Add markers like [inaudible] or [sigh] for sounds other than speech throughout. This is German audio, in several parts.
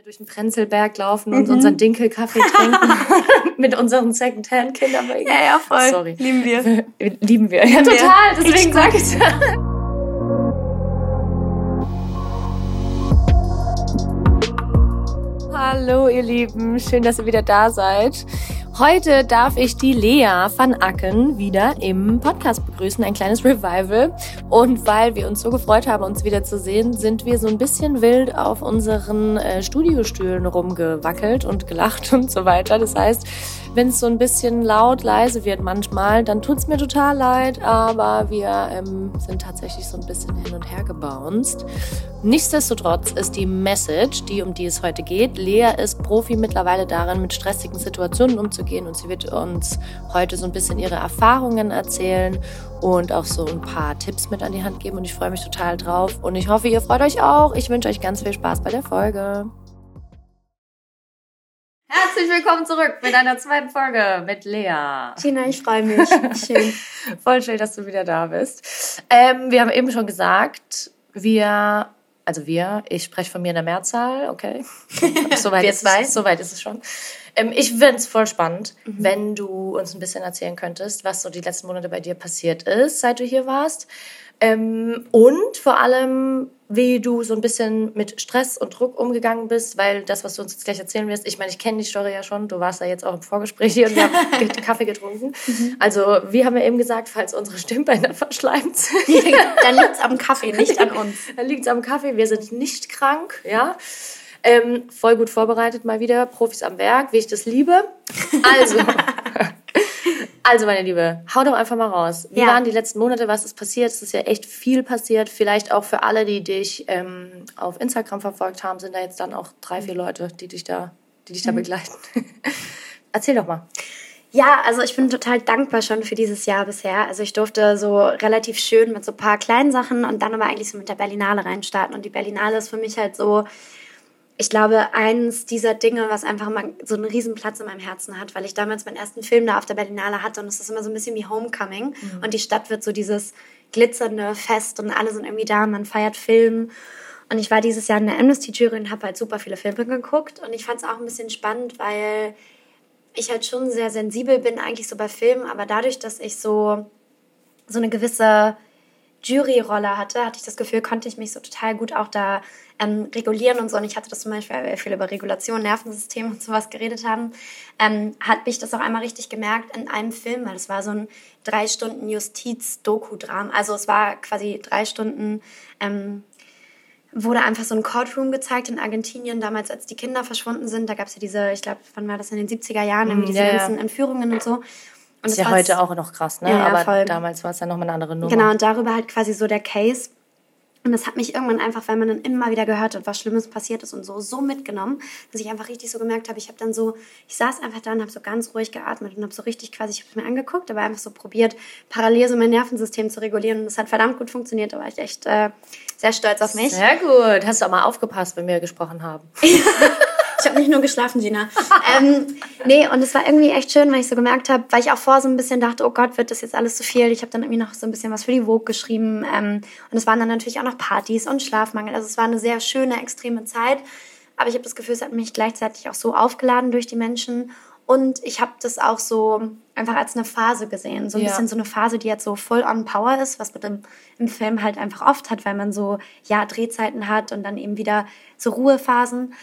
wir durch den Prenzlberg laufen und mhm. unseren Dinkelkaffee trinken [laughs] mit unseren Secondhand-Kindern. Ja, ja, voll. Sorry. Lieben wir. [laughs] Lieben wir. Ja, total. Deswegen sage ich Hallo, ihr Lieben. Schön, dass ihr wieder da seid. Heute darf ich die Lea van Acken wieder im Podcast begrüßen, ein kleines Revival. Und weil wir uns so gefreut haben, uns wieder zu sehen, sind wir so ein bisschen wild auf unseren äh, Studiostühlen rumgewackelt und gelacht [laughs] und so weiter. Das heißt, wenn es so ein bisschen laut, leise wird manchmal, dann tut's mir total leid, aber wir ähm, sind tatsächlich so ein bisschen hin und her gebounced. Nichtsdestotrotz ist die Message, die um die es heute geht, Lea ist Profi mittlerweile darin, mit stressigen Situationen umzugehen und sie wird uns heute so ein bisschen ihre Erfahrungen erzählen und auch so ein paar Tipps mit an die Hand geben und ich freue mich total drauf und ich hoffe, ihr freut euch auch. Ich wünsche euch ganz viel Spaß bei der Folge. Herzlich willkommen zurück mit einer zweiten Folge mit Lea. Tina, ich freue mich. [laughs] Schön. Voll schön, dass du wieder da bist. Ähm, wir haben eben schon gesagt, wir, also wir, ich spreche von mir in der Mehrzahl, okay? [laughs] Soweit ist, es, soweit ist es schon. Ähm, ich finde es voll spannend, mhm. wenn du uns ein bisschen erzählen könntest, was so die letzten Monate bei dir passiert ist, seit du hier warst. Ähm, und vor allem, wie du so ein bisschen mit Stress und Druck umgegangen bist, weil das, was du uns jetzt gleich erzählen wirst, ich meine, ich kenne die Story ja schon, du warst ja jetzt auch im Vorgespräch hier und wir haben [laughs] Kaffee getrunken. Mhm. Also, wie haben wir eben gesagt, falls unsere Stimmbänder verschleimt sind. [laughs] Dann liegt es am Kaffee, nicht an [laughs] uns. Dann liegt es am Kaffee, wir sind nicht krank, ja. Ähm, voll gut vorbereitet mal wieder, Profis am Werk, wie ich das liebe. Also, Also, meine Liebe, hau doch einfach mal raus. Wie ja. waren die letzten Monate? Was ist passiert? Es ist ja echt viel passiert. Vielleicht auch für alle, die dich ähm, auf Instagram verfolgt haben, sind da jetzt dann auch drei, vier Leute, die dich da, die dich da mhm. begleiten. [laughs] Erzähl doch mal. Ja, also ich bin total dankbar schon für dieses Jahr bisher. Also ich durfte so relativ schön mit so ein paar kleinen Sachen und dann aber eigentlich so mit der Berlinale reinstarten. Und die Berlinale ist für mich halt so ich glaube, eins dieser Dinge, was einfach mal so einen riesen Platz in meinem Herzen hat, weil ich damals meinen ersten Film da auf der Berlinale hatte und es ist immer so ein bisschen wie Homecoming mhm. und die Stadt wird so dieses glitzernde Fest und alle sind irgendwie da und man feiert Film. Und ich war dieses Jahr in der Amnesty-Jury und habe halt super viele Filme geguckt und ich fand es auch ein bisschen spannend, weil ich halt schon sehr sensibel bin eigentlich so bei Filmen, aber dadurch, dass ich so, so eine gewisse Juryrolle hatte, hatte ich das Gefühl, konnte ich mich so total gut auch da ähm, regulieren und so. Und ich hatte das zum Beispiel, weil wir viel über Regulation, Nervensystem und sowas geredet haben, ähm, hat mich das auch einmal richtig gemerkt in einem Film, weil es war so ein drei Stunden Justiz-Doku-Dram. Also es war quasi drei Stunden, ähm, wurde einfach so ein Courtroom gezeigt in Argentinien, damals als die Kinder verschwunden sind. Da gab es ja diese, ich glaube, wann war das in den 70er Jahren, mhm, diese ja, ganzen ja. Entführungen und so. Und ist ja heute auch noch krass, ne? Ja, Aber voll. damals war es ja nochmal eine andere Nummer. Genau, und darüber halt quasi so der Case. Und das hat mich irgendwann einfach, weil man dann immer wieder gehört hat, was Schlimmes passiert ist und so, so mitgenommen, dass ich einfach richtig so gemerkt habe, ich habe dann so, ich saß einfach da und habe so ganz ruhig geatmet und habe so richtig quasi, ich habe es mir angeguckt, aber einfach so probiert, parallel so mein Nervensystem zu regulieren und das hat verdammt gut funktioniert, da war ich echt äh, sehr stolz auf mich. Sehr gut, hast du auch mal aufgepasst, wenn wir gesprochen haben. [laughs] Ich habe nicht nur geschlafen, Gina. ähm, nee, und es war irgendwie echt schön, weil ich so gemerkt habe, weil ich auch vor so ein bisschen dachte, oh Gott, wird das jetzt alles zu viel. Ich habe dann irgendwie noch so ein bisschen was für die Vogue geschrieben. Ähm, und es waren dann natürlich auch noch Partys und Schlafmangel. Also es war eine sehr schöne, extreme Zeit. Aber ich habe das Gefühl, es hat mich gleichzeitig auch so aufgeladen durch die Menschen. Und ich habe das auch so einfach als eine Phase gesehen. So ein ja. bisschen so eine Phase, die jetzt so voll on power ist, was man im, im Film halt einfach oft hat, weil man so, ja, Drehzeiten hat und dann eben wieder so Ruhephasen.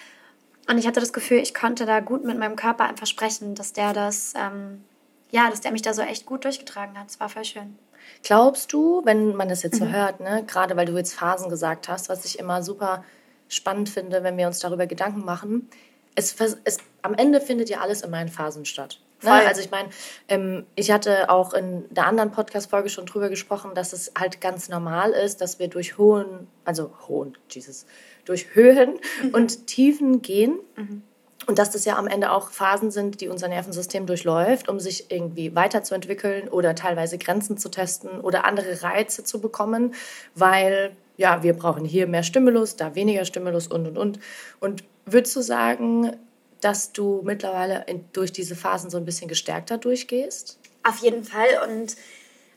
Und ich hatte das Gefühl, ich konnte da gut mit meinem Körper einfach sprechen, dass der das, ähm, ja, dass der mich da so echt gut durchgetragen hat. Es war voll schön. Glaubst du, wenn man das jetzt so mhm. hört, ne, gerade weil du jetzt Phasen gesagt hast, was ich immer super spannend finde, wenn wir uns darüber Gedanken machen, es, es, am Ende findet ja alles in meinen Phasen statt. Ne? Also ich meine, ähm, ich hatte auch in der anderen Podcast-Folge schon drüber gesprochen, dass es halt ganz normal ist, dass wir durch hohen, also hohen, Jesus, durch Höhen mhm. und Tiefen gehen. Mhm. Und dass das ja am Ende auch Phasen sind, die unser Nervensystem durchläuft, um sich irgendwie weiterzuentwickeln oder teilweise Grenzen zu testen oder andere Reize zu bekommen, weil ja, wir brauchen hier mehr Stimulus, da weniger Stimulus und und und. Und würdest du sagen, dass du mittlerweile in, durch diese Phasen so ein bisschen gestärkter durchgehst? Auf jeden Fall. Und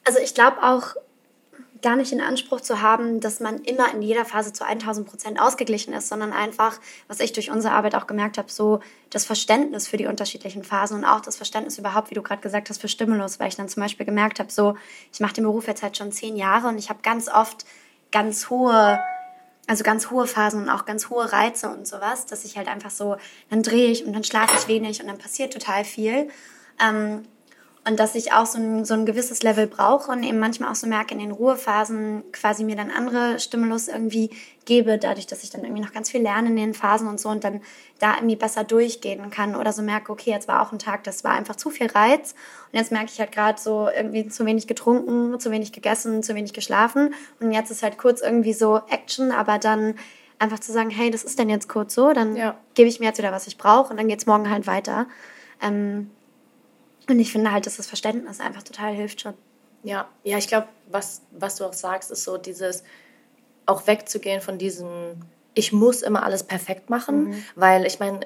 also ich glaube auch, gar nicht den Anspruch zu haben, dass man immer in jeder Phase zu 1000 Prozent ausgeglichen ist, sondern einfach, was ich durch unsere Arbeit auch gemerkt habe, so das Verständnis für die unterschiedlichen Phasen und auch das Verständnis überhaupt, wie du gerade gesagt hast, für Stimulus, weil ich dann zum Beispiel gemerkt habe, so ich mache den Beruf jetzt halt schon zehn Jahre und ich habe ganz oft ganz hohe also ganz hohe Phasen und auch ganz hohe Reize und sowas, dass ich halt einfach so, dann drehe ich und dann schlafe ich wenig und dann passiert total viel. Ähm, und dass ich auch so ein, so ein gewisses Level brauche und eben manchmal auch so merke, in den Ruhephasen quasi mir dann andere Stimulus irgendwie gebe, dadurch, dass ich dann irgendwie noch ganz viel lerne in den Phasen und so und dann da irgendwie besser durchgehen kann oder so merke, okay, jetzt war auch ein Tag, das war einfach zu viel Reiz und jetzt merke ich halt gerade so irgendwie zu wenig getrunken, zu wenig gegessen, zu wenig geschlafen und jetzt ist halt kurz irgendwie so Action, aber dann einfach zu sagen, hey, das ist denn jetzt kurz so, dann ja. gebe ich mir jetzt wieder, was ich brauche und dann geht es morgen halt weiter. Ähm, und ich finde halt, dass das Verständnis einfach total hilft schon. Ja, ja, ich glaube, was, was du auch sagst, ist so dieses auch wegzugehen von diesem, ich muss immer alles perfekt machen, mhm. weil ich meine,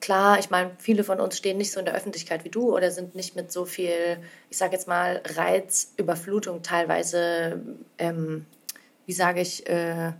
klar, ich meine, viele von uns stehen nicht so in der Öffentlichkeit wie du oder sind nicht mit so viel, ich sage jetzt mal, Reizüberflutung teilweise, ähm, wie sage ich, äh,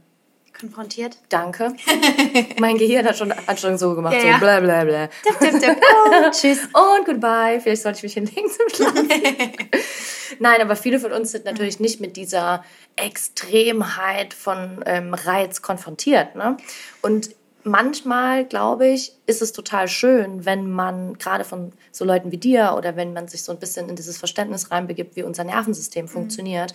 konfrontiert. Danke. [laughs] mein Gehirn hat schon, schon so gemacht, ja, so ja. bla bla bla. Dip, dip, dip. Oh, tschüss. Und goodbye. Vielleicht sollte ich mich hinlegen zum Schlafen. [laughs] Nein, aber viele von uns sind natürlich nicht mit dieser Extremheit von ähm, Reiz konfrontiert. Ne? Und manchmal, glaube ich, ist es total schön, wenn man gerade von so Leuten wie dir oder wenn man sich so ein bisschen in dieses Verständnis reinbegibt, wie unser Nervensystem mhm. funktioniert,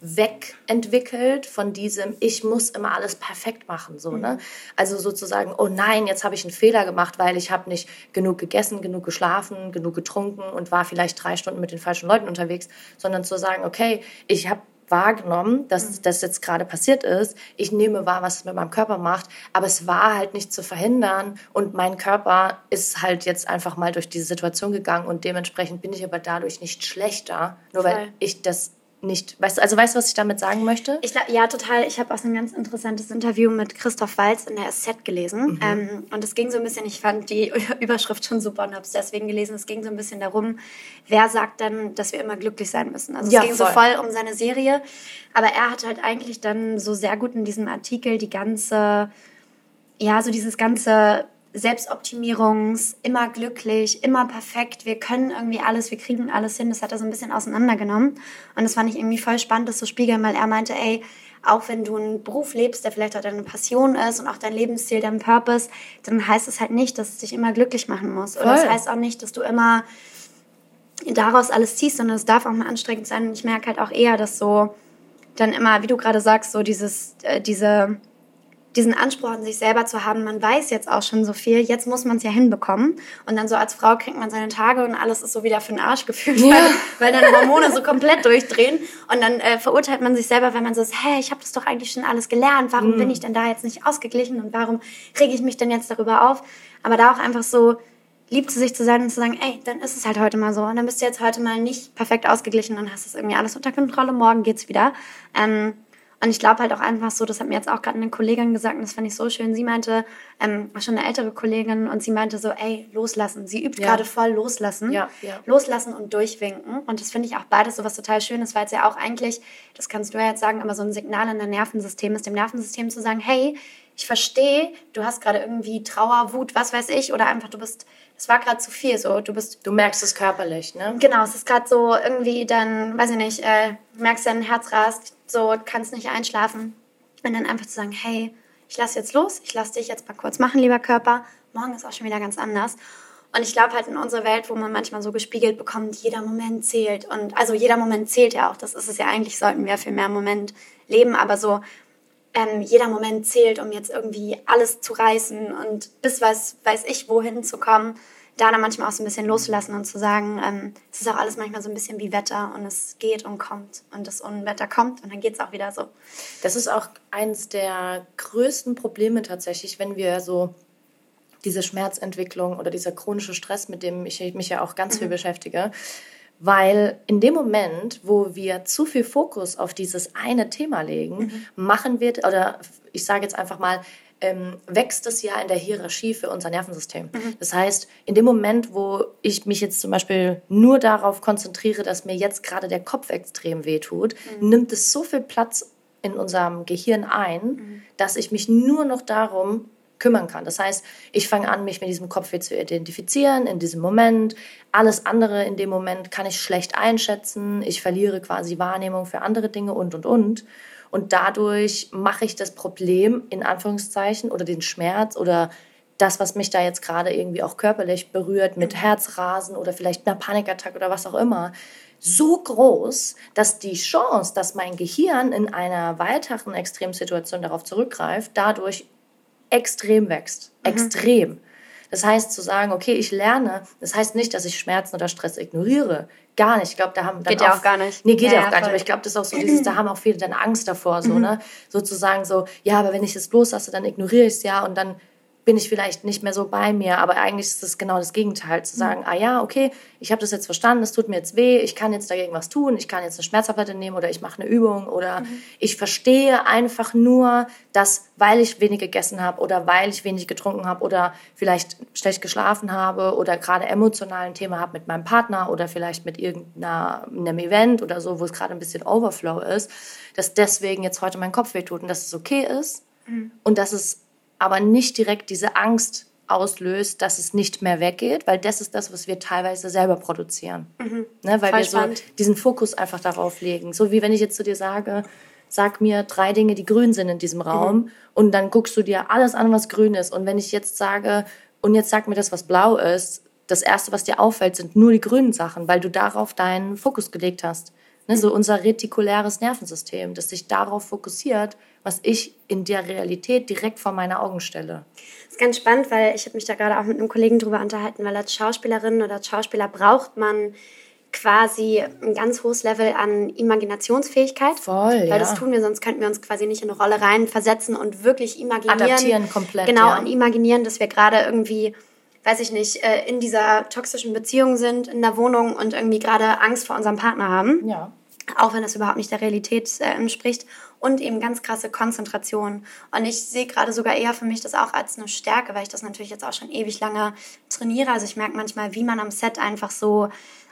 wegentwickelt von diesem, ich muss immer alles perfekt machen. So, ne? Mhm. Also sozusagen, oh nein, jetzt habe ich einen Fehler gemacht, weil ich habe nicht genug gegessen, genug geschlafen, genug getrunken und war vielleicht drei Stunden mit den falschen Leuten unterwegs, sondern zu sagen, okay, ich habe wahrgenommen, dass mhm. das jetzt gerade passiert ist. Ich nehme wahr, was es mit meinem Körper macht, aber es war halt nicht zu verhindern und mein Körper ist halt jetzt einfach mal durch diese Situation gegangen und dementsprechend bin ich aber dadurch nicht schlechter, nur Voll. weil ich das nicht, weißt du, also weißt du, was ich damit sagen möchte? Ich, ja, total. Ich habe auch so ein ganz interessantes Interview mit Christoph Walz in der SZ gelesen. Mhm. Ähm, und es ging so ein bisschen, ich fand die [laughs] Überschrift schon super und habe es deswegen gelesen. Es ging so ein bisschen darum, wer sagt denn, dass wir immer glücklich sein müssen. Also ja, es ging voll. so voll um seine Serie. Aber er hat halt eigentlich dann so sehr gut in diesem Artikel die ganze, ja, so dieses ganze Selbstoptimierungs, immer glücklich, immer perfekt, wir können irgendwie alles, wir kriegen alles hin. Das hat er so ein bisschen auseinandergenommen. Und das fand ich irgendwie voll spannend, das zu spiegeln, weil er meinte, ey, auch wenn du einen Beruf lebst, der vielleicht auch deine Passion ist und auch dein Lebensstil, dein Purpose, dann heißt es halt nicht, dass es dich immer glücklich machen muss. Voll. Oder es das heißt auch nicht, dass du immer daraus alles ziehst, sondern es darf auch mal anstrengend sein. Und ich merke halt auch eher, dass so dann immer, wie du gerade sagst, so dieses, äh, diese diesen Anspruch an sich selber zu haben, man weiß jetzt auch schon so viel, jetzt muss man es ja hinbekommen. Und dann so als Frau kriegt man seine Tage und alles ist so wieder für den Arsch gefühlt, ja. weil, weil dann Hormone so komplett durchdrehen. Und dann äh, verurteilt man sich selber, wenn man so ist, hey, ich habe das doch eigentlich schon alles gelernt, warum mhm. bin ich denn da jetzt nicht ausgeglichen und warum rege ich mich denn jetzt darüber auf? Aber da auch einfach so lieb zu sich zu sein und zu sagen, ey, dann ist es halt heute mal so. Und dann bist du jetzt heute mal nicht perfekt ausgeglichen und hast es irgendwie alles unter Kontrolle, morgen geht's wieder. Ähm, und ich glaube halt auch einfach so, das hat mir jetzt auch gerade eine Kollegin gesagt und das fand ich so schön. Sie meinte, ähm, schon eine ältere Kollegin und sie meinte so, ey, loslassen. Sie übt ja. gerade voll loslassen. Ja, ja. Loslassen und durchwinken. Und das finde ich auch beides so was total Schönes, weil es ja auch eigentlich, das kannst du ja jetzt sagen, aber so ein Signal in dein Nervensystem ist, dem Nervensystem zu sagen, hey, ich verstehe, du hast gerade irgendwie Trauer, Wut, was weiß ich, oder einfach du bist, es war gerade zu viel, so du bist. Du merkst es körperlich, ne? Genau, es ist gerade so irgendwie dann, weiß ich nicht, äh, merkst dein Herz rast, so kannst nicht einschlafen und dann einfach zu sagen, hey, ich lasse jetzt los, ich lasse dich jetzt mal kurz machen, lieber Körper. Morgen ist auch schon wieder ganz anders. Und ich glaube halt in unserer Welt, wo man manchmal so gespiegelt bekommt, jeder Moment zählt. Und also jeder Moment zählt ja auch. Das ist es ja eigentlich, sollten wir viel mehr Moment leben. Aber so ähm, jeder Moment zählt, um jetzt irgendwie alles zu reißen und bis was weiß ich wohin zu kommen, da dann manchmal auch so ein bisschen loszulassen und zu sagen, ähm, es ist auch alles manchmal so ein bisschen wie Wetter und es geht und kommt und das Unwetter kommt und dann geht es auch wieder so. Das ist auch eines der größten Probleme tatsächlich, wenn wir so diese Schmerzentwicklung oder dieser chronische Stress, mit dem ich mich ja auch ganz mhm. viel beschäftige, weil in dem Moment, wo wir zu viel Fokus auf dieses eine Thema legen, mhm. machen wir, oder ich sage jetzt einfach mal, ähm, wächst es ja in der Hierarchie für unser Nervensystem. Mhm. Das heißt, in dem Moment, wo ich mich jetzt zum Beispiel nur darauf konzentriere, dass mir jetzt gerade der Kopf extrem wehtut, mhm. nimmt es so viel Platz in unserem Gehirn ein, mhm. dass ich mich nur noch darum kümmern kann. Das heißt, ich fange an, mich mit diesem Kopfweh zu identifizieren in diesem Moment. Alles andere in dem Moment kann ich schlecht einschätzen. Ich verliere quasi Wahrnehmung für andere Dinge und, und, und. Und dadurch mache ich das Problem in Anführungszeichen oder den Schmerz oder das, was mich da jetzt gerade irgendwie auch körperlich berührt, mit. Herzrasen oder vielleicht einer Panikattacke oder was auch immer, so groß, dass die Chance, dass mein Gehirn in einer weiteren Extremsituation darauf zurückgreift, dadurch extrem wächst. Mhm. Extrem. Das heißt, zu sagen, okay, ich lerne, das heißt nicht, dass ich Schmerzen oder Stress ignoriere. Gar nicht. Ich glaube, da haben dann Geht ja auch gar nicht. Nee, geht ja, ja auch gar nicht. Aber ich glaube, das ist auch so dieses, da haben auch viele dann Angst davor, so, mhm. ne? Sozusagen so, ja, aber wenn ich es loslasse, dann ignoriere ich es ja und dann bin ich vielleicht nicht mehr so bei mir. Aber eigentlich ist es genau das Gegenteil, zu sagen, mhm. ah ja, okay, ich habe das jetzt verstanden, es tut mir jetzt weh, ich kann jetzt dagegen was tun, ich kann jetzt eine Schmerztablette nehmen oder ich mache eine Übung oder mhm. ich verstehe einfach nur, dass weil ich wenig gegessen habe oder weil ich wenig getrunken habe oder vielleicht schlecht geschlafen habe oder gerade emotional ein Thema habe mit meinem Partner oder vielleicht mit irgendeinem Event oder so, wo es gerade ein bisschen Overflow ist, dass deswegen jetzt heute mein Kopf wehtut und dass es okay ist mhm. und dass es aber nicht direkt diese Angst auslöst, dass es nicht mehr weggeht, weil das ist das, was wir teilweise selber produzieren. Mhm. Ne, weil Voll wir spannend. so diesen Fokus einfach darauf legen. So wie wenn ich jetzt zu dir sage, sag mir drei Dinge, die grün sind in diesem Raum mhm. und dann guckst du dir alles an, was grün ist. Und wenn ich jetzt sage, und jetzt sag mir das, was blau ist, das Erste, was dir auffällt, sind nur die grünen Sachen, weil du darauf deinen Fokus gelegt hast. Ne, so unser retikuläres Nervensystem, das sich darauf fokussiert, was ich in der Realität direkt vor meine Augen stelle. Das ist ganz spannend, weil ich habe mich da gerade auch mit einem Kollegen drüber unterhalten, weil als Schauspielerin oder als Schauspieler braucht man quasi ein ganz hohes Level an Imaginationsfähigkeit. Voll, Weil ja. das tun wir, sonst könnten wir uns quasi nicht in eine Rolle reinversetzen und wirklich imaginieren. Adaptieren komplett. Genau, ja. und imaginieren, dass wir gerade irgendwie weiß ich nicht, äh, in dieser toxischen Beziehung sind, in der Wohnung und irgendwie gerade Angst vor unserem Partner haben. Ja. Auch wenn das überhaupt nicht der Realität äh, entspricht. Und eben ganz krasse Konzentration. Und ich sehe gerade sogar eher für mich das auch als eine Stärke, weil ich das natürlich jetzt auch schon ewig lange trainiere. Also ich merke manchmal, wie man am Set einfach so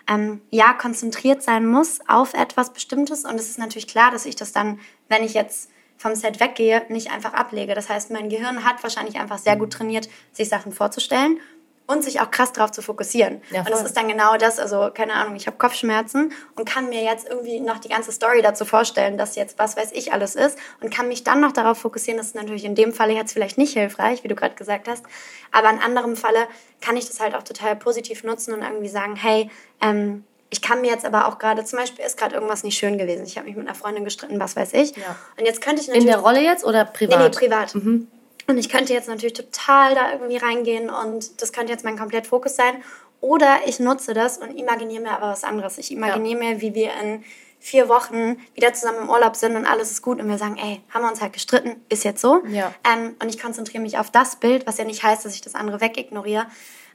ähm, ja, konzentriert sein muss auf etwas Bestimmtes. Und es ist natürlich klar, dass ich das dann, wenn ich jetzt vom Set weggehe, nicht einfach ablege. Das heißt, mein Gehirn hat wahrscheinlich einfach sehr gut trainiert, sich Sachen vorzustellen und sich auch krass darauf zu fokussieren. Ja, und das ist dann genau das, also keine Ahnung, ich habe Kopfschmerzen und kann mir jetzt irgendwie noch die ganze Story dazu vorstellen, dass jetzt was weiß ich alles ist und kann mich dann noch darauf fokussieren. Das ist natürlich in dem Falle jetzt vielleicht nicht hilfreich, wie du gerade gesagt hast, aber in anderem Falle kann ich das halt auch total positiv nutzen und irgendwie sagen, hey, ähm, ich kann mir jetzt aber auch gerade, zum Beispiel ist gerade irgendwas nicht schön gewesen. Ich habe mich mit einer Freundin gestritten, was weiß ich. Ja. Und jetzt könnte ich natürlich... In der Rolle jetzt oder privat? Nee, nee, privat. Mhm. Und ich könnte jetzt natürlich total da irgendwie reingehen und das könnte jetzt mein komplett Fokus sein. Oder ich nutze das und imaginiere mir aber was anderes. Ich imaginiere ja. mir, wie wir in vier Wochen wieder zusammen im Urlaub sind und alles ist gut und wir sagen, ey, haben wir uns halt gestritten, ist jetzt so. Ja. Ähm, und ich konzentriere mich auf das Bild, was ja nicht heißt, dass ich das andere wegignoriere.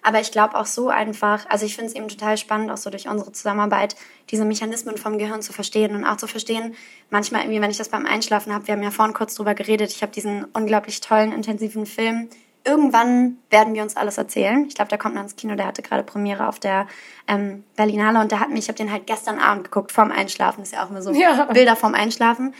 Aber ich glaube auch so einfach, also ich finde es eben total spannend, auch so durch unsere Zusammenarbeit, diese Mechanismen vom Gehirn zu verstehen und auch zu verstehen, manchmal irgendwie, wenn ich das beim Einschlafen habe, wir haben ja vorhin kurz drüber geredet, ich habe diesen unglaublich tollen, intensiven Film. Irgendwann werden wir uns alles erzählen. Ich glaube, der kommt noch ins Kino, der hatte gerade Premiere auf der ähm, Berlinale und der hat mich, ich habe den halt gestern Abend geguckt, vorm Einschlafen, das ist ja auch immer so ja. Bilder vorm Einschlafen.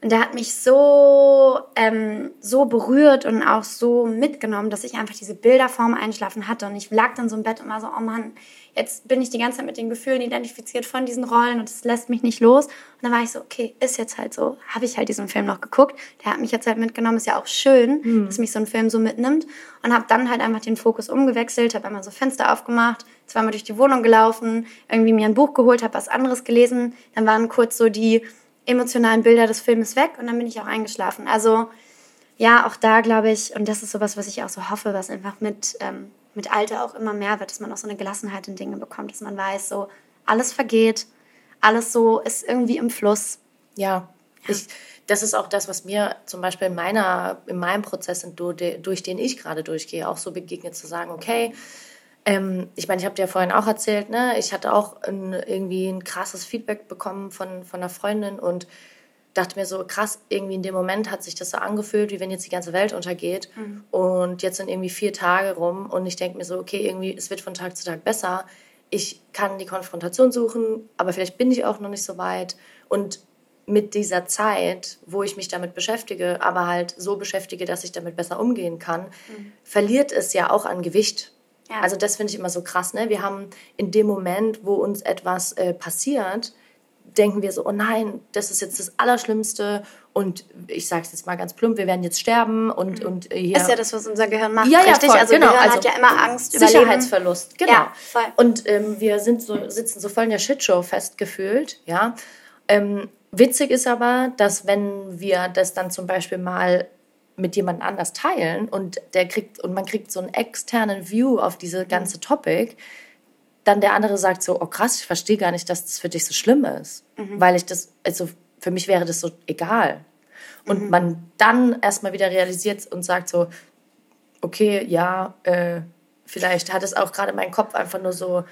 Und der hat mich so, ähm, so berührt und auch so mitgenommen, dass ich einfach diese Bilder vorm Einschlafen hatte. Und ich lag dann so im Bett und war so, oh Mann, jetzt bin ich die ganze Zeit mit den Gefühlen identifiziert von diesen Rollen und es lässt mich nicht los. Und dann war ich so, okay, ist jetzt halt so. Habe ich halt diesen Film noch geguckt. Der hat mich jetzt halt mitgenommen. Ist ja auch schön, mhm. dass mich so ein Film so mitnimmt. Und habe dann halt einfach den Fokus umgewechselt, habe einmal so Fenster aufgemacht, zweimal durch die Wohnung gelaufen, irgendwie mir ein Buch geholt, habe was anderes gelesen. Dann waren kurz so die emotionalen Bilder des Filmes weg und dann bin ich auch eingeschlafen. Also ja, auch da glaube ich, und das ist sowas, was ich auch so hoffe, was einfach mit, ähm, mit Alter auch immer mehr wird, dass man auch so eine Gelassenheit in Dinge bekommt, dass man weiß, so alles vergeht, alles so ist irgendwie im Fluss. Ja, ja. Ich, das ist auch das, was mir zum Beispiel in, meiner, in meinem Prozess, durch den ich gerade durchgehe, auch so begegnet, zu sagen, okay, ähm, ich meine, ich habe dir ja vorhin auch erzählt, ne? ich hatte auch ein, irgendwie ein krasses Feedback bekommen von, von einer Freundin und dachte mir so, krass, irgendwie in dem Moment hat sich das so angefühlt, wie wenn jetzt die ganze Welt untergeht. Mhm. Und jetzt sind irgendwie vier Tage rum und ich denke mir so, okay, irgendwie, es wird von Tag zu Tag besser. Ich kann die Konfrontation suchen, aber vielleicht bin ich auch noch nicht so weit. Und mit dieser Zeit, wo ich mich damit beschäftige, aber halt so beschäftige, dass ich damit besser umgehen kann, mhm. verliert es ja auch an Gewicht. Ja. Also das finde ich immer so krass. Ne? Wir haben in dem Moment, wo uns etwas äh, passiert, denken wir so, oh nein, das ist jetzt das Allerschlimmste und ich sage es jetzt mal ganz plump, wir werden jetzt sterben und, mhm. und äh, hier... Ist ja das, was unser Gehirn macht, ja, ja, richtig? Voll, also genau. Gehirn also hat ja immer Angst, Sicherheitsverlust, genau. Ja, voll. Und ähm, wir sind so, sitzen so voll in der Shitshow festgefühlt, ja. Ähm, witzig ist aber, dass wenn wir das dann zum Beispiel mal mit jemand anders teilen und der kriegt und man kriegt so einen externen View auf diese ganze Topic, dann der andere sagt so, oh krass, ich verstehe gar nicht, dass das für dich so schlimm ist, mhm. weil ich das, also für mich wäre das so egal. Und mhm. man dann erstmal wieder realisiert und sagt so, okay, ja, äh, vielleicht hat es auch gerade mein Kopf einfach nur so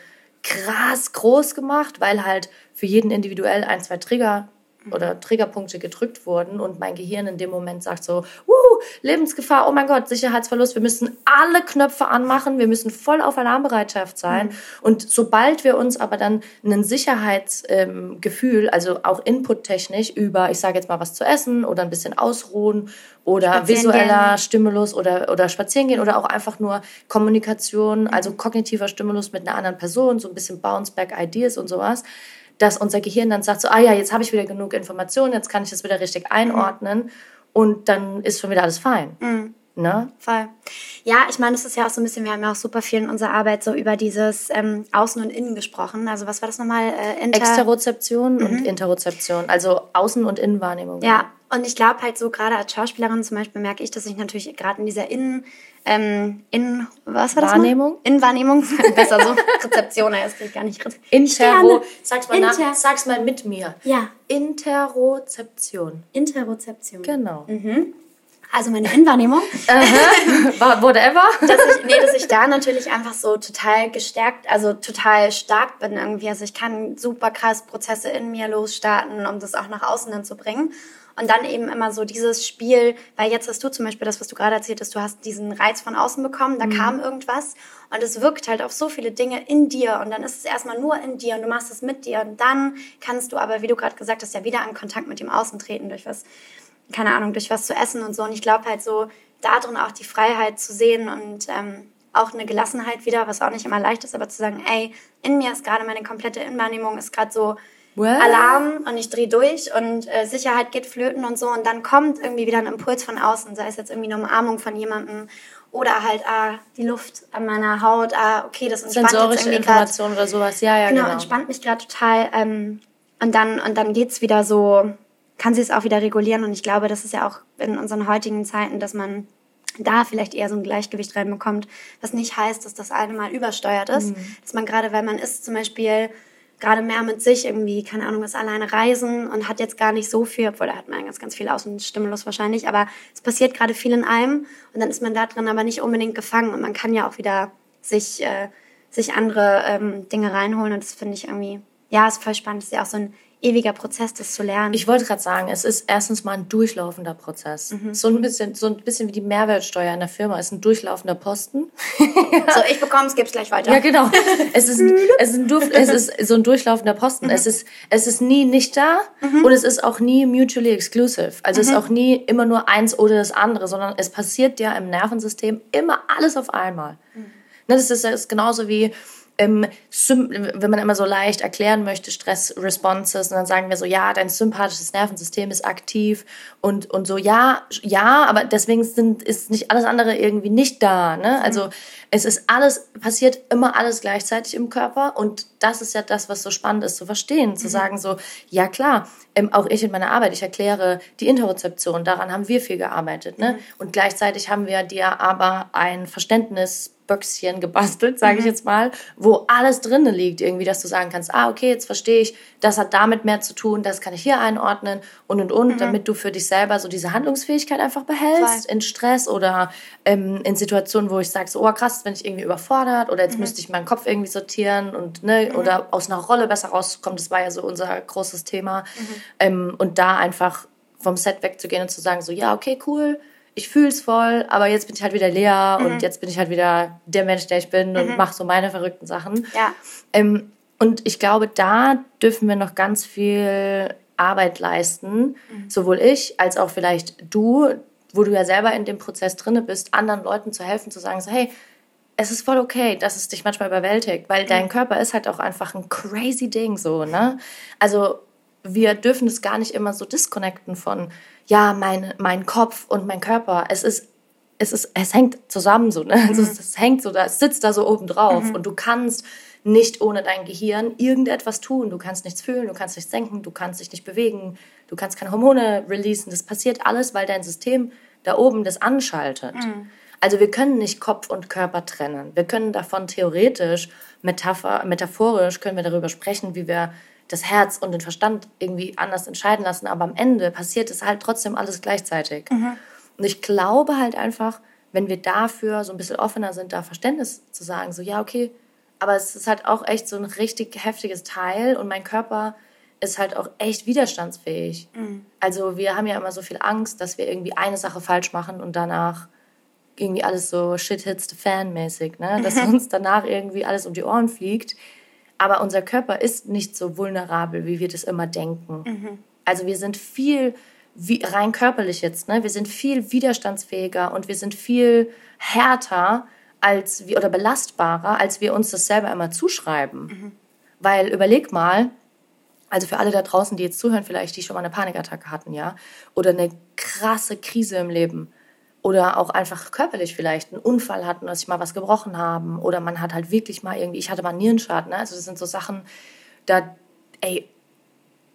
krass groß gemacht, weil halt für jeden individuell ein, zwei Trigger oder Triggerpunkte gedrückt wurden und mein Gehirn in dem Moment sagt so, Wuhu, Lebensgefahr, oh mein Gott, Sicherheitsverlust, wir müssen alle Knöpfe anmachen, wir müssen voll auf Alarmbereitschaft sein. Mhm. Und sobald wir uns aber dann ein Sicherheitsgefühl, ähm, also auch inputtechnisch über, ich sage jetzt mal was zu essen oder ein bisschen ausruhen oder visueller gehen. Stimulus oder, oder spazieren gehen oder auch einfach nur Kommunikation, also kognitiver Stimulus mit einer anderen Person, so ein bisschen Bounce-Back-Ideas und sowas, dass unser Gehirn dann sagt so, ah ja, jetzt habe ich wieder genug Informationen, jetzt kann ich das wieder richtig einordnen mhm. und dann ist schon wieder alles fein. Mhm. Ne? Voll. Ja, ich meine, das ist ja auch so ein bisschen, wir haben ja auch super viel in unserer Arbeit so über dieses ähm, Außen und Innen gesprochen. Also was war das nochmal? Äh, Inter Exterozeption mhm. und Interozeption, also Außen- und Innenwahrnehmung. Ja, und ich glaube halt so gerade als Schauspielerin zum Beispiel merke ich, dass ich natürlich gerade in dieser Innen ähm, in was war das Wahrnehmung? Mal? In Wahrnehmung, [laughs] besser so. Rezeption, kriege ich gar nicht. Intero, sag's mal, Inter nach, sag's mal mit mir. Ja. Interozeption. Interozeption. Genau. Mhm. Also meine Innenwahrnehmung. [laughs] Whatever. dass ich, nee, dass ich da natürlich einfach so total gestärkt, also total stark bin irgendwie. Also ich kann super krass Prozesse in mir losstarten, um das auch nach außen dann zu bringen. Und dann eben immer so dieses Spiel, weil jetzt hast du zum Beispiel das, was du gerade erzählt hast, du hast diesen Reiz von außen bekommen, da mhm. kam irgendwas und es wirkt halt auf so viele Dinge in dir und dann ist es erstmal nur in dir und du machst es mit dir und dann kannst du aber, wie du gerade gesagt hast, ja wieder in Kontakt mit dem Außen treten durch was, keine Ahnung, durch was zu essen und so. Und ich glaube halt so, darin auch die Freiheit zu sehen und ähm, auch eine Gelassenheit wieder, was auch nicht immer leicht ist, aber zu sagen, ey, in mir ist gerade meine komplette Innenwahrnehmung, ist gerade so What? Alarm und ich drehe durch und äh, Sicherheit geht flöten und so und dann kommt irgendwie wieder ein Impuls von außen, sei es jetzt irgendwie eine Umarmung von jemandem oder halt ah, die Luft an meiner Haut, ah, okay, das entspannt Sensorische jetzt Information oder sowas, ja, ja, genau. Genau, entspannt mich gerade total ähm, und dann, und dann geht's wieder so, kann sie es auch wieder regulieren und ich glaube, das ist ja auch in unseren heutigen Zeiten, dass man da vielleicht eher so ein Gleichgewicht reinbekommt, was nicht heißt, dass das eine mal übersteuert ist, mhm. dass man gerade, weil man ist zum Beispiel gerade mehr mit sich irgendwie, keine Ahnung, was alleine reisen und hat jetzt gar nicht so viel, obwohl da hat man ganz, ganz viel Außenstimulus wahrscheinlich, aber es passiert gerade viel in einem und dann ist man da drin aber nicht unbedingt gefangen und man kann ja auch wieder sich, äh, sich andere ähm, Dinge reinholen und das finde ich irgendwie, ja, ist voll spannend. Das ist ja auch so ein ewiger Prozess, das zu lernen. Ich wollte gerade sagen, es ist erstens mal ein durchlaufender Prozess. Mhm. So, ein bisschen, so ein bisschen wie die Mehrwertsteuer in der Firma. Es ist ein durchlaufender Posten. [laughs] so, ich bekomme es, gebe es gleich weiter. Ja, genau. Es ist, [laughs] es ist, ein, es ist so ein durchlaufender Posten. Mhm. Es, ist, es ist nie nicht da mhm. und es ist auch nie mutually exclusive. Also es ist mhm. auch nie immer nur eins oder das andere, sondern es passiert ja im Nervensystem immer alles auf einmal. Mhm. Ne, das ist, das ist genauso wie ähm, wenn man immer so leicht erklären möchte, Stress-Responses, und dann sagen wir so, ja, dein sympathisches Nervensystem ist aktiv und, und so, ja, ja, aber deswegen sind, ist nicht alles andere irgendwie nicht da. Ne? Also mhm. Es ist alles, passiert immer alles gleichzeitig im Körper und das ist ja das, was so spannend ist zu verstehen, zu mhm. sagen so, ja klar, ähm, auch ich in meiner Arbeit, ich erkläre die Interozeption, daran haben wir viel gearbeitet. Ne? Mhm. Und gleichzeitig haben wir dir aber ein Verständnis Böckschen gebastelt, sage mhm. ich jetzt mal, wo alles drinne liegt, irgendwie, dass du sagen kannst, ah, okay, jetzt verstehe ich, das hat damit mehr zu tun, das kann ich hier einordnen und und und, mhm. damit du für dich selber so diese Handlungsfähigkeit einfach behältst Voll. in Stress oder ähm, in Situationen, wo ich sage, so, oh krass, wenn ich irgendwie überfordert oder jetzt mhm. müsste ich meinen Kopf irgendwie sortieren und ne, mhm. oder aus einer Rolle besser rauskommen, das war ja so unser großes Thema. Mhm. Ähm, und da einfach vom Set wegzugehen und zu sagen, so, ja, okay, cool, ich fühle es voll, aber jetzt bin ich halt wieder leer mhm. und jetzt bin ich halt wieder der Mensch, der ich bin mhm. und mache so meine verrückten Sachen. Ja. Ähm, und ich glaube, da dürfen wir noch ganz viel Arbeit leisten, mhm. sowohl ich als auch vielleicht du, wo du ja selber in dem Prozess drinne bist, anderen Leuten zu helfen, zu sagen, so, hey, es ist voll okay, dass es dich manchmal überwältigt, weil dein Körper ist halt auch einfach ein crazy Ding so, ne? Also wir dürfen es gar nicht immer so disconnecten von, ja, mein, mein Kopf und mein Körper. Es ist, es ist, es hängt zusammen so, ne? Also mhm. es, es, hängt so, da, es sitzt da so oben drauf mhm. und du kannst nicht ohne dein Gehirn irgendetwas tun. Du kannst nichts fühlen, du kannst nichts denken, du kannst dich nicht bewegen, du kannst keine Hormone releasen. Das passiert alles, weil dein System da oben das anschaltet. Mhm. Also wir können nicht Kopf und Körper trennen. Wir können davon theoretisch, Metapher, metaphorisch können wir darüber sprechen, wie wir das Herz und den Verstand irgendwie anders entscheiden lassen. Aber am Ende passiert es halt trotzdem alles gleichzeitig. Mhm. Und ich glaube halt einfach, wenn wir dafür so ein bisschen offener sind, da Verständnis zu sagen, so ja, okay, aber es ist halt auch echt so ein richtig heftiges Teil und mein Körper ist halt auch echt widerstandsfähig. Mhm. Also wir haben ja immer so viel Angst, dass wir irgendwie eine Sache falsch machen und danach irgendwie alles so shit hits the fan mäßig, ne? Dass uns danach irgendwie alles um die Ohren fliegt. Aber unser Körper ist nicht so vulnerabel, wie wir das immer denken. Mhm. Also wir sind viel, wie, rein körperlich jetzt, ne? Wir sind viel widerstandsfähiger und wir sind viel härter als oder belastbarer, als wir uns das selber immer zuschreiben. Mhm. Weil überleg mal, also für alle da draußen, die jetzt zuhören, vielleicht die schon mal eine Panikattacke hatten, ja, oder eine krasse Krise im Leben oder auch einfach körperlich vielleicht einen Unfall hatten, dass sich mal was gebrochen haben oder man hat halt wirklich mal irgendwie, ich hatte mal Nierenschaden, ne? also das sind so Sachen, da, ey,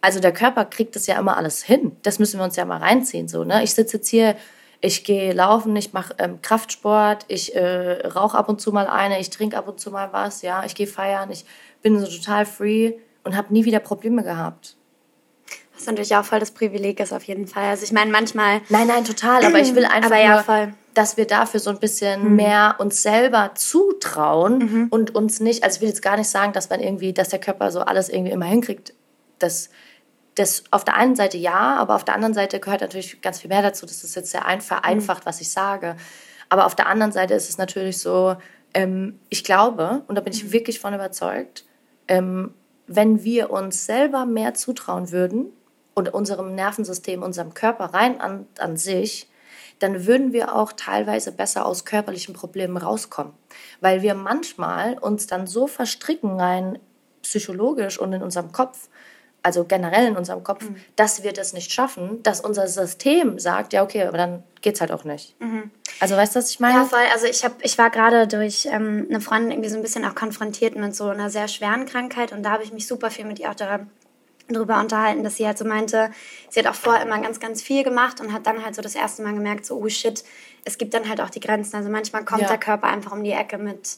also der Körper kriegt das ja immer alles hin. Das müssen wir uns ja mal reinziehen, so, ne? Ich sitze jetzt hier ich gehe laufen, ich mache ähm, Kraftsport, ich äh, rauche ab und zu mal eine, ich trinke ab und zu mal was, ja, ich gehe feiern, ich bin so total free und habe nie wieder Probleme gehabt. Was natürlich auch voll das Privileg ist auf jeden Fall. Also ich meine manchmal... Nein, nein, total, aber ich will einfach ja, nur, dass wir dafür so ein bisschen mhm. mehr uns selber zutrauen mhm. und uns nicht, also ich will jetzt gar nicht sagen, dass man irgendwie, dass der Körper so alles irgendwie immer hinkriegt, das das auf der einen Seite ja, aber auf der anderen Seite gehört natürlich ganz viel mehr dazu. Das ist jetzt sehr vereinfacht, was ich sage. Aber auf der anderen Seite ist es natürlich so, ähm, ich glaube, und da bin ich mhm. wirklich von überzeugt, ähm, wenn wir uns selber mehr zutrauen würden und unserem Nervensystem, unserem Körper rein an, an sich, dann würden wir auch teilweise besser aus körperlichen Problemen rauskommen. Weil wir manchmal uns dann so verstricken rein psychologisch und in unserem Kopf, also generell in unserem Kopf, mhm. dass wir das nicht schaffen, dass unser System sagt, ja, okay, aber dann geht es halt auch nicht. Mhm. Also weißt du, was ich meine? Ja, voll. Also ich, hab, ich war gerade durch ähm, eine Freundin irgendwie so ein bisschen auch konfrontiert mit so einer sehr schweren Krankheit und da habe ich mich super viel mit ihr auch daran darüber unterhalten, dass sie halt so meinte, sie hat auch vorher immer ganz, ganz viel gemacht und hat dann halt so das erste Mal gemerkt, so, oh shit, es gibt dann halt auch die Grenzen. Also manchmal kommt ja. der Körper einfach um die Ecke mit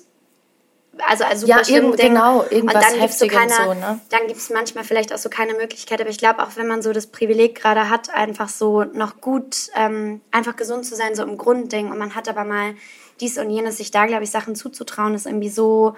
also also ja, irgend, genau, irgendwas und dann gibt's so keine, so, ne? dann gibt es manchmal vielleicht auch so keine Möglichkeit, aber ich glaube auch, wenn man so das Privileg gerade hat, einfach so noch gut, ähm, einfach gesund zu sein, so im Grundding und man hat aber mal dies und jenes, sich da, glaube ich, Sachen zuzutrauen, ist irgendwie so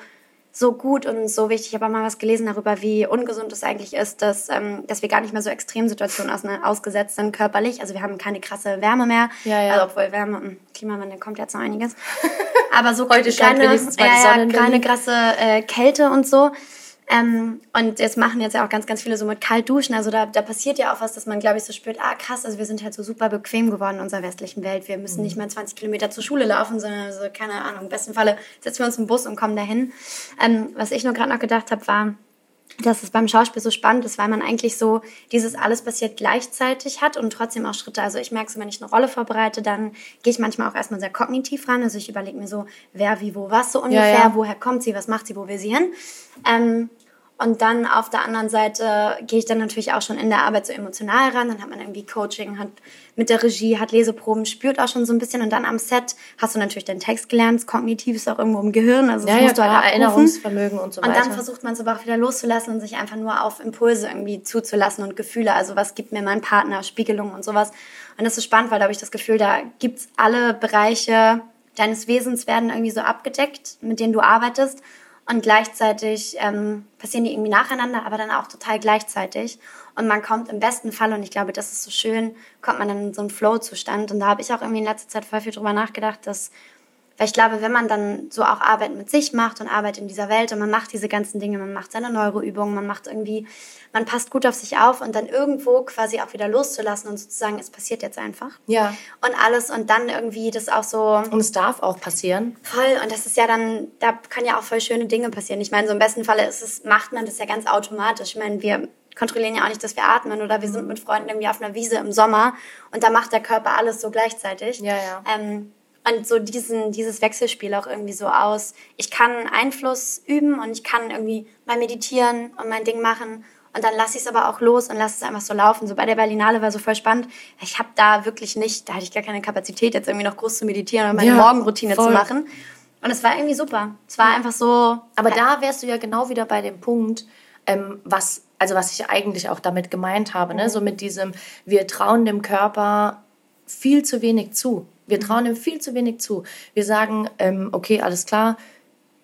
so gut und so wichtig. Ich habe auch mal was gelesen darüber, wie ungesund es eigentlich ist, dass, ähm, dass wir gar nicht mehr so Extremsituationen aus, ne, ausgesetzt sind körperlich. Also wir haben keine krasse Wärme mehr. Ja, ja. Also obwohl Wärme, hm, Klimawandel kommt jetzt noch einiges. [laughs] Aber so Heute keine, ja, ja, keine krasse äh, Kälte und so. Ähm, und jetzt machen jetzt ja auch ganz, ganz viele so mit kalt duschen. Also da, da passiert ja auch was, dass man, glaube ich, so spürt, ah krass, also wir sind halt so super bequem geworden in unserer westlichen Welt. Wir müssen mhm. nicht mehr 20 Kilometer zur Schule laufen, sondern so, keine Ahnung, im besten Falle setzen wir uns im Bus und kommen dahin. Ähm, was ich nur gerade noch gedacht habe, war, dass es beim Schauspiel so spannend ist, weil man eigentlich so dieses alles passiert gleichzeitig hat und trotzdem auch Schritte. Also ich merke so, wenn ich eine Rolle vorbereite, dann gehe ich manchmal auch erstmal sehr kognitiv ran. Also ich überlege mir so, wer, wie, wo, was so ungefähr, ja, ja. woher kommt sie, was macht sie, wo will sie hin. Ähm, und dann auf der anderen Seite gehe ich dann natürlich auch schon in der Arbeit so emotional ran. Dann hat man irgendwie Coaching, hat mit der Regie, hat Leseproben, spürt auch schon so ein bisschen. Und dann am Set hast du natürlich deinen Text gelernt. Kognitiv ist auch irgendwo im Gehirn. Also das ja, musst ja, du halt Erinnerungsvermögen und so weiter. Und dann versucht man es aber auch wieder loszulassen und sich einfach nur auf Impulse irgendwie zuzulassen und Gefühle. Also was gibt mir mein Partner, Spiegelungen und sowas. Und das ist spannend, weil da habe ich das Gefühl, da gibt's alle Bereiche deines Wesens werden irgendwie so abgedeckt, mit denen du arbeitest. Und gleichzeitig ähm, passieren die irgendwie nacheinander, aber dann auch total gleichzeitig. Und man kommt im besten Fall, und ich glaube, das ist so schön, kommt man dann in so einen Flow-Zustand. Und da habe ich auch irgendwie in letzter Zeit voll viel drüber nachgedacht, dass weil ich glaube, wenn man dann so auch Arbeit mit sich macht und Arbeit in dieser Welt und man macht diese ganzen Dinge, man macht seine Neuroübungen, man macht irgendwie, man passt gut auf sich auf und dann irgendwo quasi auch wieder loszulassen und sozusagen, es passiert jetzt einfach. Ja. Und alles und dann irgendwie das auch so. Und es darf auch passieren. Voll. Und das ist ja dann, da kann ja auch voll schöne Dinge passieren. Ich meine, so im besten Falle ist es, macht man das ja ganz automatisch. Ich meine, wir kontrollieren ja auch nicht, dass wir atmen oder wir sind mit Freunden irgendwie auf einer Wiese im Sommer und da macht der Körper alles so gleichzeitig. Ja, ja. Ähm, und so diesen, dieses Wechselspiel auch irgendwie so aus. Ich kann Einfluss üben und ich kann irgendwie mal meditieren und mein Ding machen. Und dann lasse ich es aber auch los und lasse es einfach so laufen. So bei der Berlinale war so voll spannend. Ich habe da wirklich nicht, da hatte ich gar keine Kapazität, jetzt irgendwie noch groß zu meditieren und meine ja, Morgenroutine voll. zu machen. Und es war irgendwie super. Es war einfach so. Aber äh, da wärst du ja genau wieder bei dem Punkt, ähm, was, also was ich eigentlich auch damit gemeint habe, ne? mhm. ne? so mit diesem, wir trauen dem Körper viel zu wenig zu. Wir trauen ihm viel zu wenig zu. Wir sagen, ähm, okay, alles klar,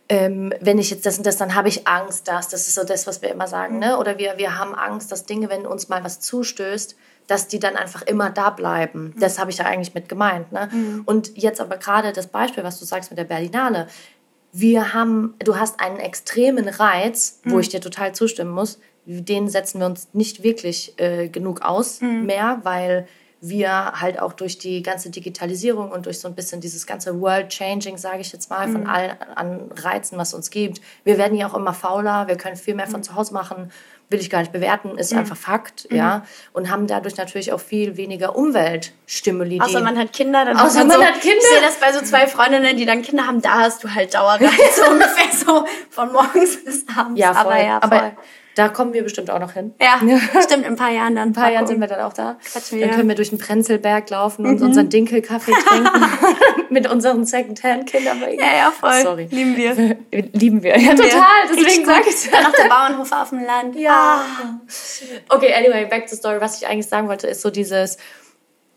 ähm, wenn ich jetzt das und das, dann habe ich Angst, dass, das ist so das, was wir immer sagen, ne? Oder wir, wir haben Angst, dass Dinge, wenn uns mal was zustößt, dass die dann einfach immer da bleiben. Mhm. Das habe ich ja eigentlich mit gemeint. Ne? Mhm. Und jetzt aber gerade das Beispiel, was du sagst mit der Berlinale. Wir haben, du hast einen extremen Reiz, mhm. wo ich dir total zustimmen muss. Den setzen wir uns nicht wirklich äh, genug aus mhm. mehr, weil wir halt auch durch die ganze Digitalisierung und durch so ein bisschen dieses ganze World Changing, sage ich jetzt mal, von mhm. allen an Reizen, was uns gibt. Wir werden ja auch immer fauler, wir können viel mehr von mhm. zu Hause machen, will ich gar nicht bewerten, ist mhm. einfach Fakt, mhm. ja. Und haben dadurch natürlich auch viel weniger Umweltstimuli. Außer man hat Kinder, dann Außer man so, hat Kinder. Ich sehe das bei so zwei Freundinnen, die dann Kinder haben, da hast du halt Dauerreiz, [laughs] so ungefähr so von morgens bis abends. Ja, voll. Aber ja, voll. Aber da kommen wir bestimmt auch noch hin. Ja, stimmt, in ein paar Jahren dann. In ein paar Jahren sind wir dann auch da. Quatschen dann können wir durch den Prenzlberg laufen und mhm. unseren Dinkelkaffee [laughs] trinken mit unseren Secondhand-Kindern. Ja, ja, voll. Sorry. Lieben wir. [laughs] Lieben wir. Ja, total. Deswegen sage ich Dann noch der Bauernhof auf dem Land. Ja. Ah. Okay, anyway, back to story. Was ich eigentlich sagen wollte, ist so dieses,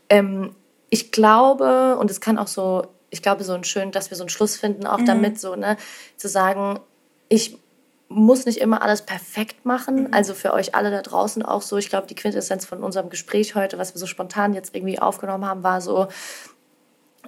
ähm, ich glaube, und es kann auch so, ich glaube, so ein schön, dass wir so einen Schluss finden, auch mhm. damit so, ne, zu sagen, ich muss nicht immer alles perfekt machen. Mhm. Also für euch alle da draußen auch so. Ich glaube, die Quintessenz von unserem Gespräch heute, was wir so spontan jetzt irgendwie aufgenommen haben, war so,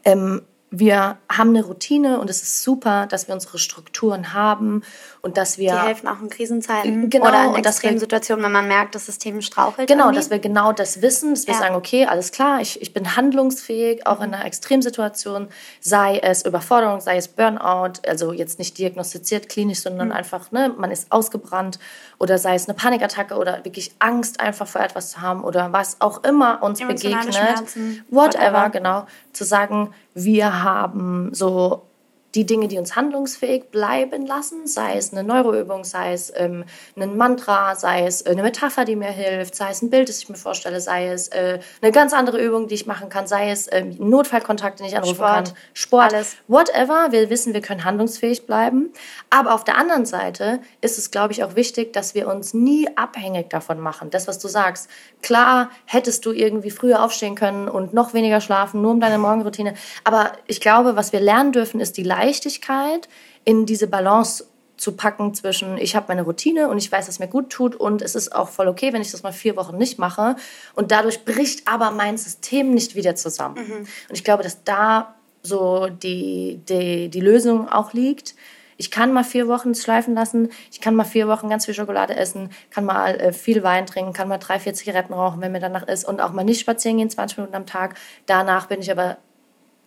ähm, wir haben eine Routine und es ist super, dass wir unsere Strukturen haben und dass wir. Die helfen auch in Krisenzeiten genau, oder in extremen Situationen, wenn man merkt, das System strauchelt. Genau, irgendwie. dass wir genau das wissen, dass wir ja. sagen, okay, alles klar, ich, ich bin handlungsfähig, auch in einer Extremsituation, sei es Überforderung, sei es Burnout, also jetzt nicht diagnostiziert klinisch, sondern mhm. einfach, ne, man ist ausgebrannt oder sei es eine Panikattacke oder wirklich Angst einfach vor etwas zu haben oder was auch immer uns begegnet. Whatever, whatever, genau. Zu sagen, wir haben so die Dinge, die uns handlungsfähig bleiben lassen, sei es eine Neuroübung, sei es ähm, ein Mantra, sei es äh, eine Metapher, die mir hilft, sei es ein Bild, das ich mir vorstelle, sei es äh, eine ganz andere Übung, die ich machen kann, sei es ähm, Notfallkontakt, den ich anrufen Sport, kann, Sport, alles. whatever. Wir wissen, wir können handlungsfähig bleiben. Aber auf der anderen Seite ist es, glaube ich, auch wichtig, dass wir uns nie abhängig davon machen. Das, was du sagst. Klar, hättest du irgendwie früher aufstehen können und noch weniger schlafen, nur um deine Morgenroutine. Aber ich glaube, was wir lernen dürfen, ist die Leistung Leichtigkeit in diese Balance zu packen zwischen, ich habe meine Routine und ich weiß, was mir gut tut und es ist auch voll okay, wenn ich das mal vier Wochen nicht mache. Und dadurch bricht aber mein System nicht wieder zusammen. Mhm. Und ich glaube, dass da so die, die, die Lösung auch liegt. Ich kann mal vier Wochen schleifen lassen, ich kann mal vier Wochen ganz viel Schokolade essen, kann mal äh, viel Wein trinken, kann mal drei, vier Zigaretten rauchen, wenn mir danach ist und auch mal nicht spazieren gehen, 20 Minuten am Tag. Danach bin ich aber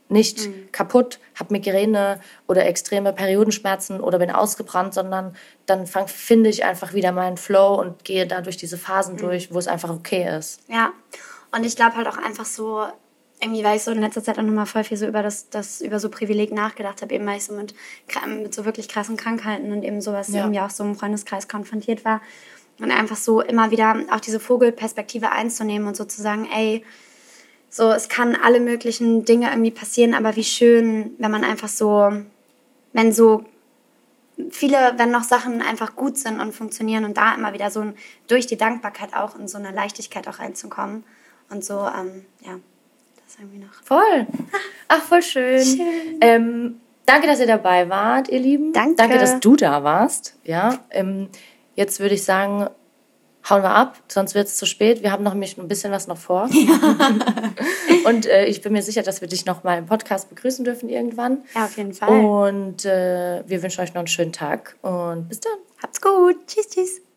nicht mhm. kaputt, habe Migräne oder extreme Periodenschmerzen oder bin ausgebrannt, sondern dann fang, finde ich einfach wieder meinen Flow und gehe da durch diese Phasen mhm. durch, wo es einfach okay ist. Ja, und ich glaube halt auch einfach so, irgendwie, weil ich so in letzter Zeit auch nochmal voll viel so über das, das über so Privileg nachgedacht habe, eben weil ich so mit, mit so wirklich krassen Krankheiten und eben sowas ja. irgendwie auch so im Freundeskreis konfrontiert war. Und einfach so immer wieder auch diese Vogelperspektive einzunehmen und so zu sagen, ey, so, es kann alle möglichen Dinge irgendwie passieren, aber wie schön, wenn man einfach so, wenn so viele, wenn noch Sachen einfach gut sind und funktionieren und da immer wieder so durch die Dankbarkeit auch in so eine Leichtigkeit auch reinzukommen. Und so, ähm, ja, das irgendwie noch. Voll. [laughs] Ach, voll schön. schön. Ähm, Danke, dass ihr dabei wart, ihr Lieben. Danke. Danke, dass du da warst. Ja, ähm, jetzt würde ich sagen, hauen wir ab, sonst wird es zu spät. Wir haben noch ein bisschen was noch vor. [laughs] und äh, ich bin mir sicher, dass wir dich noch mal im Podcast begrüßen dürfen irgendwann. Ja, auf jeden Fall. Und äh, wir wünschen euch noch einen schönen Tag und bis dann. Habt's gut. Tschüss, tschüss.